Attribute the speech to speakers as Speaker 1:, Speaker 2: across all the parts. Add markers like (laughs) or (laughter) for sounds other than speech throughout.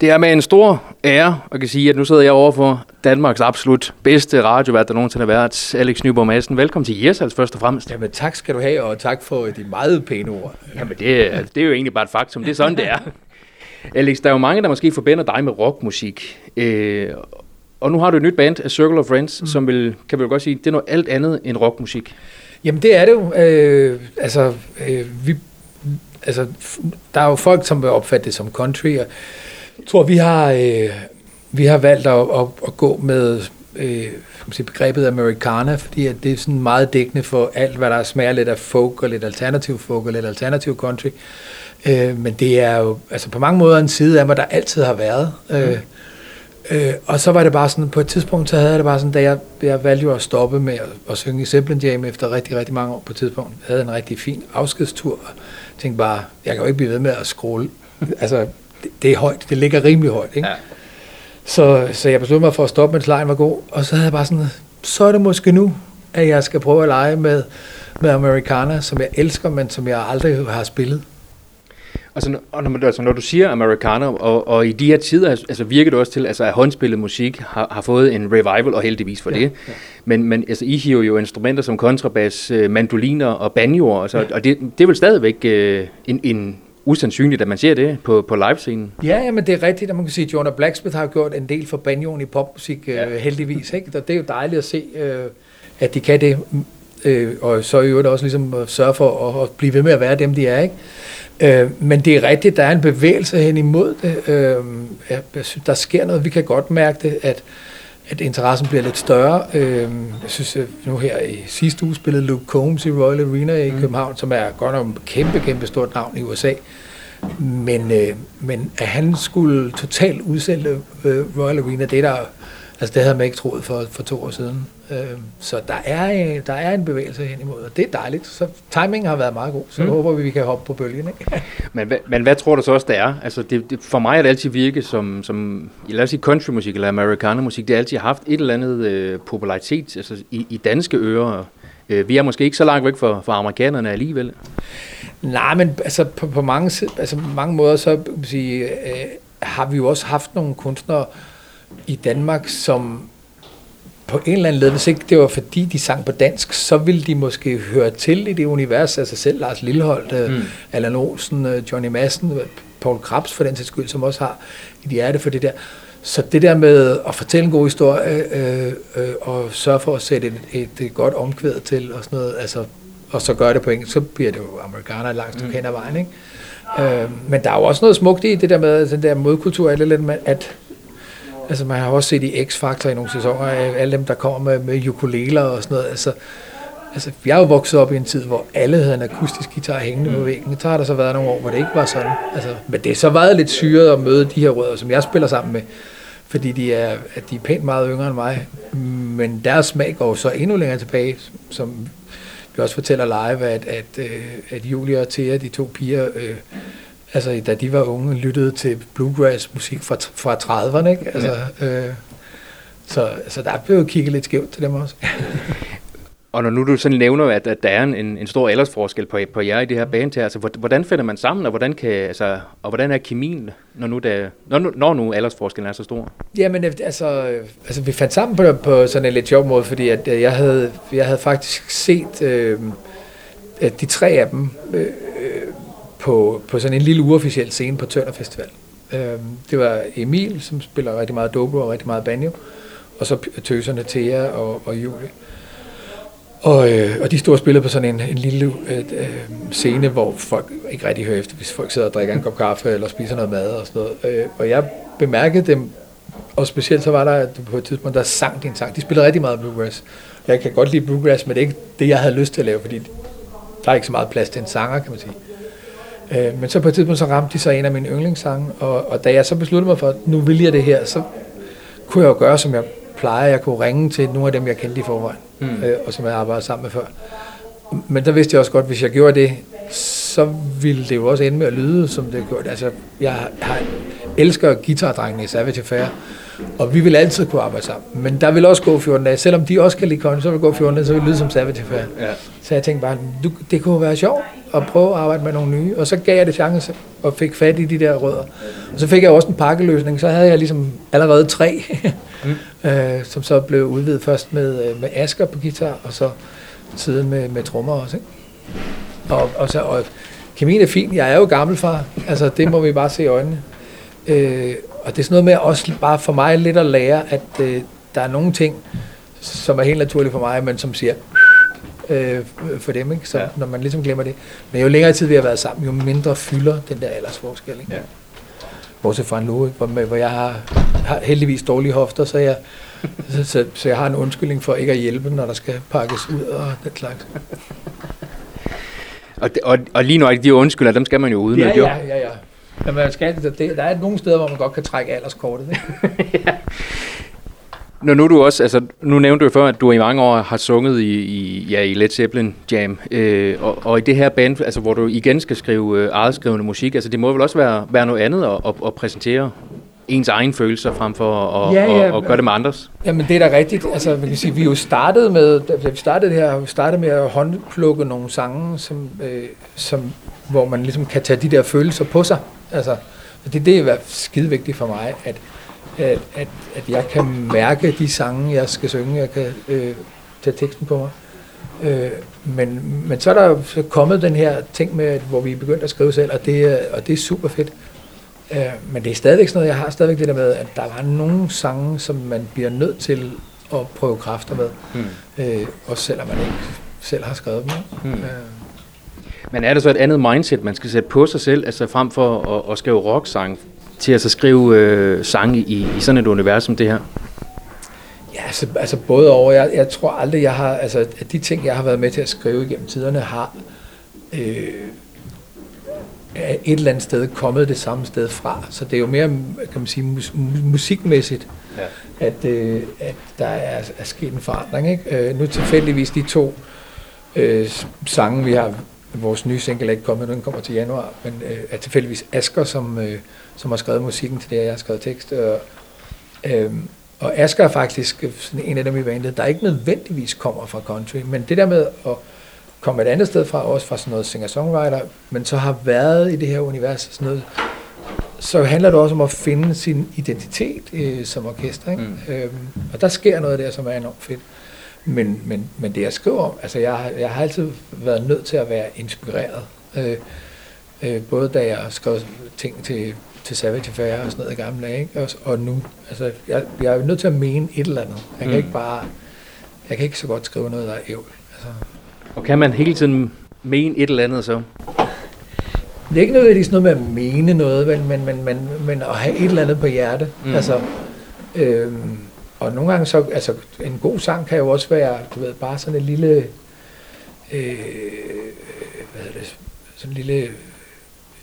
Speaker 1: Det er med en stor ære at kan sige, at nu sidder jeg over for Danmarks absolut bedste radiovært, der nogensinde har været, Alex Nyborg Madsen. Velkommen til Hirsals først og fremmest.
Speaker 2: Jamen tak skal du have, og tak for de meget pæne ord.
Speaker 1: Jamen det, det er jo egentlig bare et faktum. Det er sådan, det er. (laughs) Alex, der er jo mange, der måske forbinder dig med rockmusik. Øh, og nu har du et nyt band, A Circle of Friends, mm. som vil, kan vi jo godt sige, det er noget alt andet end rockmusik.
Speaker 2: Jamen det er det jo. Øh, altså, øh, vi, altså, der er jo folk, som vil opfatte det som country, og tror, vi har, øh, vi har valgt at, at, at gå med øh, sige, begrebet americana, fordi at det er sådan meget dækkende for alt, hvad der smager lidt af folk, og lidt alternativ folk, og lidt alternativ country. Øh, men det er jo altså på mange måder en side af mig, der altid har været. Øh, mm. Øh, og så var det bare sådan, på et tidspunkt, så havde jeg det bare sådan, da jeg, jeg valgte jo at stoppe med at, at synge i Zeppelin Jam efter rigtig, rigtig mange år på et tidspunkt. Jeg havde en rigtig fin afskedstur, og tænkte bare, jeg kan jo ikke blive ved med at scrolle. altså, det, det er højt, det ligger rimelig højt, ikke? Ja. Så, så jeg besluttede mig for at stoppe, mens lejen var god, og så havde jeg bare sådan, så er det måske nu, at jeg skal prøve at lege med, med Americana, som jeg elsker, men som jeg aldrig har spillet.
Speaker 1: Altså, og når, altså, når du siger amerikaner, og, og i de her tider altså, virker det også til, altså, at håndspillet musik har, har fået en revival, og heldigvis for ja, det. Ja. Men, men altså, I hiver jo instrumenter som kontrabas, øh, mandoliner og banjoer, altså, ja. og det, det er vel stadigvæk øh, en, en usandsynligt, at man ser det på, på livescenen.
Speaker 2: Ja, ja, men det er rigtigt, at man kan sige, at Jonah Blacksmith har gjort en del for banjoen i popmusik, øh, ja. øh, heldigvis. Ikke? Og det er jo dejligt at se, øh, at de kan det, øh, og så i øvrigt også ligesom at sørge for at, at blive ved med at være dem, de er. Ikke? Øh, men det er rigtigt, der er en bevægelse hen imod det. Øh, jeg, jeg synes, der sker noget. Vi kan godt mærke det, at, at interessen bliver lidt større. Øh, jeg synes, at nu her i sidste uge spillede Luke Combs i Royal Arena i mm. København, som er godt nok et kæmpe, kæmpe stort navn i USA. Men, øh, men at han skulle totalt udsælge øh, Royal Arena, det er der Altså det havde man ikke troet for, for to år siden. Øh, så der er, der er en bevægelse hen imod, og det er dejligt. Så timingen har været meget god, så mm. håber vi, vi kan hoppe på bølgen. Ikke? (laughs)
Speaker 1: men, men hvad tror du så også, det er? Altså det, det, for mig er det altid virket som, som lad os sige countrymusik eller amerikanermusik, det har altid haft et eller andet øh, popularitet altså i, i danske ører. Øh, vi er måske ikke så langt væk fra, fra amerikanerne alligevel.
Speaker 2: Nej, men altså på, på mange, altså, mange måder, så sige, øh, har vi jo også haft nogle kunstnere, i Danmark, som på en eller anden led, hvis ikke det var fordi, de sang på dansk, så ville de måske høre til i det univers, altså selv Lars Lilleholdt, øh, mm. Allan Olsen, øh, Johnny Madsen, Paul Krabs for den sags skyld, som også har et hjerte for det der. Så det der med at fortælle en god historie, øh, øh, og sørge for at sætte et, et, godt omkvæd til, og sådan noget, altså, og så gøre det på engelsk, så bliver det jo amerikaner langt stykke mm. hen ad vejen, ikke? Øh, men der er jo også noget smukt i det der med den der modkultur, at Altså man har også set i X-Factor i nogle sæsoner, alle dem, der kommer med, med ukuleler og sådan noget. Altså, altså, jeg er jo vokset op i en tid, hvor alle havde en akustisk guitar hængende mm. på væggen. Så har der så været nogle år, hvor det ikke var sådan. Altså, men det er så været lidt syret at møde de her rødder, som jeg spiller sammen med, fordi de er, at de er pænt meget yngre end mig. Men deres smag går så endnu længere tilbage, som vi også fortæller live, at, at, øh, at Julia og Thea, de to piger, øh, altså da de var unge, lyttede til bluegrass musik fra, fra 30'erne, ikke? Altså, ja. øh, så, så der blev kigget lidt skævt til dem også.
Speaker 1: Og når nu du sådan nævner, at, at der er en, en stor aldersforskel på, på jer i det her band her, altså hvordan finder man sammen, og hvordan, kan, altså, og hvordan er kemien, når nu, der, når, nu, når nu aldersforskellen er så stor?
Speaker 2: Jamen, altså, altså vi fandt sammen på, på sådan en lidt sjov måde, fordi at, jeg, havde, jeg havde faktisk set øh, de tre af dem øh, på, på sådan en lille uofficiel scene på Tønder Festival. Øhm, det var Emil, som spiller rigtig meget dobro og rigtig meget banjo, og så tøserne Thea og, og Julie. Og, øh, og de stod og spillede på sådan en, en lille øh, øh, scene, hvor folk ikke rigtig hører efter, hvis folk sidder og drikker en kop kaffe eller spiser noget mad og sådan noget. Øh, og jeg bemærkede dem, og specielt så var der på et tidspunkt, der sang din sang. De spillede rigtig meget bluegrass. Jeg kan godt lide bluegrass, men det er ikke det, jeg havde lyst til at lave, fordi der er ikke så meget plads til en sanger, kan man sige. Øh, men så på et tidspunkt så ramte de så en af mine yndlingssange, og, og da jeg så besluttede mig for, at nu vil jeg det her, så kunne jeg jo gøre, som jeg plejer. Jeg kunne ringe til nogle af dem, jeg kendte i forvejen, mm. øh, og som jeg arbejdede sammen med før. Men der vidste jeg også godt, at hvis jeg gjorde det, så ville det jo også ende med at lyde, som det gjorde. Altså, jeg har elsker guitardrengene i Savage Affair, og vi vil altid kunne arbejde sammen. Men der vil også gå 14 dage. Selvom de også kan lide country, så vil gå 14 dage, så vil det lyde som Affair. Ja. Så jeg tænkte bare, du, det kunne være sjovt at prøve at arbejde med nogle nye. Og så gav jeg det chance og fik fat i de der rødder. Og så fik jeg også en pakkeløsning. Så havde jeg ligesom allerede tre, (laughs) mm. øh, som så blev udvidet først med, øh, med Asker på guitar, og så siden med, med trommer også. Ikke? Og, og, så, og kemien er fin. Jeg er jo gammel far. Altså, det må vi bare se i øjnene. Øh, og det er sådan noget med også bare for mig lidt at lære, at øh, der er nogle ting, som er helt naturlige for mig, men som siger øh, for dem, ikke? Så, ja. når man ligesom glemmer det. Men jo længere tid vi har været sammen, jo mindre fylder den der aldersforskel. Ikke? Ja. Bortset fra nu, ikke? Hvor, hvor jeg har, har heldigvis dårlige hofter, så jeg, (laughs) så, så, så jeg har en undskyldning for ikke at hjælpe, når der skal pakkes ud og den slags.
Speaker 1: Og, og, og lige nu, de undskylder, dem skal man jo udnytte,
Speaker 2: ja, ja, ja, ja. Men man skal, det, der er nogle steder, hvor man godt kan trække alderskortet. Ikke? (laughs) ja.
Speaker 1: Når nu du også, altså nu nævnte du før, at du i mange år har sunget i, i, ja, i Led Zeppelin Jam, øh, og, og, i det her band, altså hvor du igen skal skrive øh, eget musik, altså det må vel også være, være noget andet at, at, at præsentere ens egen følelser frem for at, ja, ja. At, at gøre det med andres?
Speaker 2: Jamen det er da rigtigt. Altså, man kan sige, vi jo startede med, da vi startede her, vi startede med at håndplukke nogle sange, som, øh, som, hvor man ligesom kan tage de der følelser på sig. Altså, det, det er skide vigtigt for mig, at, at, at, at jeg kan mærke de sange, jeg skal synge, jeg kan øh, tage teksten på mig. Øh, men, men så er der så kommet den her ting med, at, hvor vi er begyndt at skrive selv, og det, og det er super fedt. Øh, men det er stadigvæk sådan noget, jeg har stadigvæk det der med, at der var nogle sange, som man bliver nødt til at prøve kræfter med, mm. øh, også selvom man ikke selv har skrevet dem. Mm. Øh.
Speaker 1: Men er det så et andet mindset, man skal sætte på sig selv, altså frem for at, at skrive rock-sang, til at så skrive øh, sange i, i sådan et univers som det her?
Speaker 2: Ja, altså, altså både over. Jeg, jeg tror aldrig, jeg har, altså at de ting, jeg har været med til at skrive igennem tiderne, har øh, et eller andet sted kommet det samme sted fra. Så det er jo mere, kan man sige, mus, musikmæssigt, ja. at, øh, at der er, er sket en forandring. Ikke? Øh, nu tilfældigvis de to øh, sange, vi har, vores nye single er ikke kommet, den kommer til januar, men øh, er tilfældigvis Asker, som, øh, som har skrevet musikken til det, jeg har skrevet tekst. Og, øh, og Asker er faktisk sådan en af dem i bandet, der ikke nødvendigvis kommer fra country, men det der med at kom et andet sted fra, også fra sådan noget singer-songwriter, men så har været i det her univers sådan noget, så handler det også om at finde sin identitet øh, som orkester. Ikke? Mm. Øhm, og der sker noget der, som er enormt fedt. Men, men, men det jeg skriver om, altså jeg, jeg har altid været nødt til at være inspireret. Øh, øh, både da jeg skrev ting til, til Savage Affair og sådan noget i gamle dage, ikke? Og, og nu. Altså jeg, jeg er nødt til at mene et eller andet. Jeg kan mm. ikke bare, jeg kan ikke så godt skrive noget, der er ævl. Altså,
Speaker 1: og kan man hele tiden mene et eller andet så?
Speaker 2: Det er ikke nødvendigvis noget med at mene noget, men, men, men, men, men at have et eller andet på hjerte. Mm. Altså, øhm, og nogle gange så, altså en god sang kan jo også være, du ved, bare sådan en lille, øh, hvad er det, sådan en lille,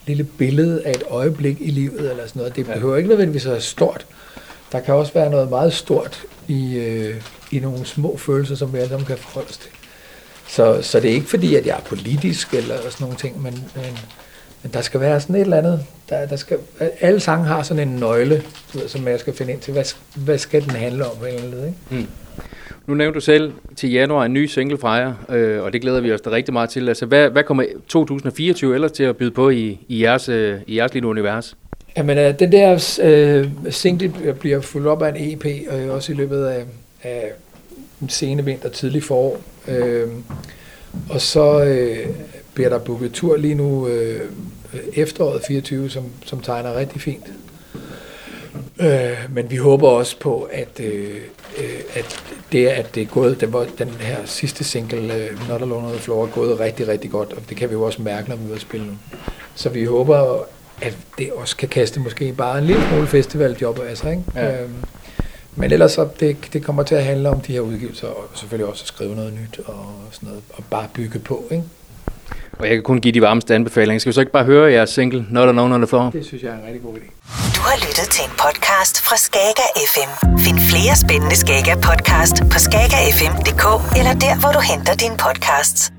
Speaker 2: lille billede af et øjeblik i livet, eller sådan noget. Det behøver ja. ikke nødvendigvis at være stort. Der kan også være noget meget stort i, øh, i nogle små følelser, som vi alle sammen kan forholde os til. Så, så det er ikke fordi, at jeg er politisk eller sådan nogle ting, men, men, men der skal være sådan et eller andet. Der, der skal, alle sange har sådan en nøgle, som jeg skal finde ind til. Hvad, hvad skal den handle om? Eller andet, ikke? Mm.
Speaker 1: Nu nævnte du selv til januar en ny single fra jer, øh, og det glæder vi os da rigtig meget til. Altså, hvad, hvad kommer 2024 ellers til at byde på i, i, jeres, øh, i jeres lille univers?
Speaker 2: Jamen, øh, den der øh, single bliver fuldt op af en EP, og også i løbet af, af sene vinter, tidlig forår. Øh, og så øh, bliver der booket tur lige nu øh, efteråret 24, som, som tegner rigtig fint. Øh, men vi håber også på, at, øh, øh at det, at det er gået, den, den her sidste single, øh, Not Alone on the Floor, er gået rigtig, rigtig godt, og det kan vi jo også mærke, når vi vil spille nu. Så vi håber, at det også kan kaste måske bare en lille smule festivaljob af sig, ikke? Ja. Øh, men ellers så det, det kommer til at handle om de her udgivelser, og selvfølgelig også at skrive noget nyt og sådan noget, og bare bygge på, ikke?
Speaker 1: Og jeg kan kun give de varmeste anbefalinger. Skal vi så ikke bare høre jeres single, Not Alone on the Floor?
Speaker 2: Det synes jeg er en rigtig god idé.
Speaker 3: Du har lyttet til en podcast fra Skager FM. Find flere spændende Skager podcast på skagerfm.dk eller der, hvor du henter dine podcasts.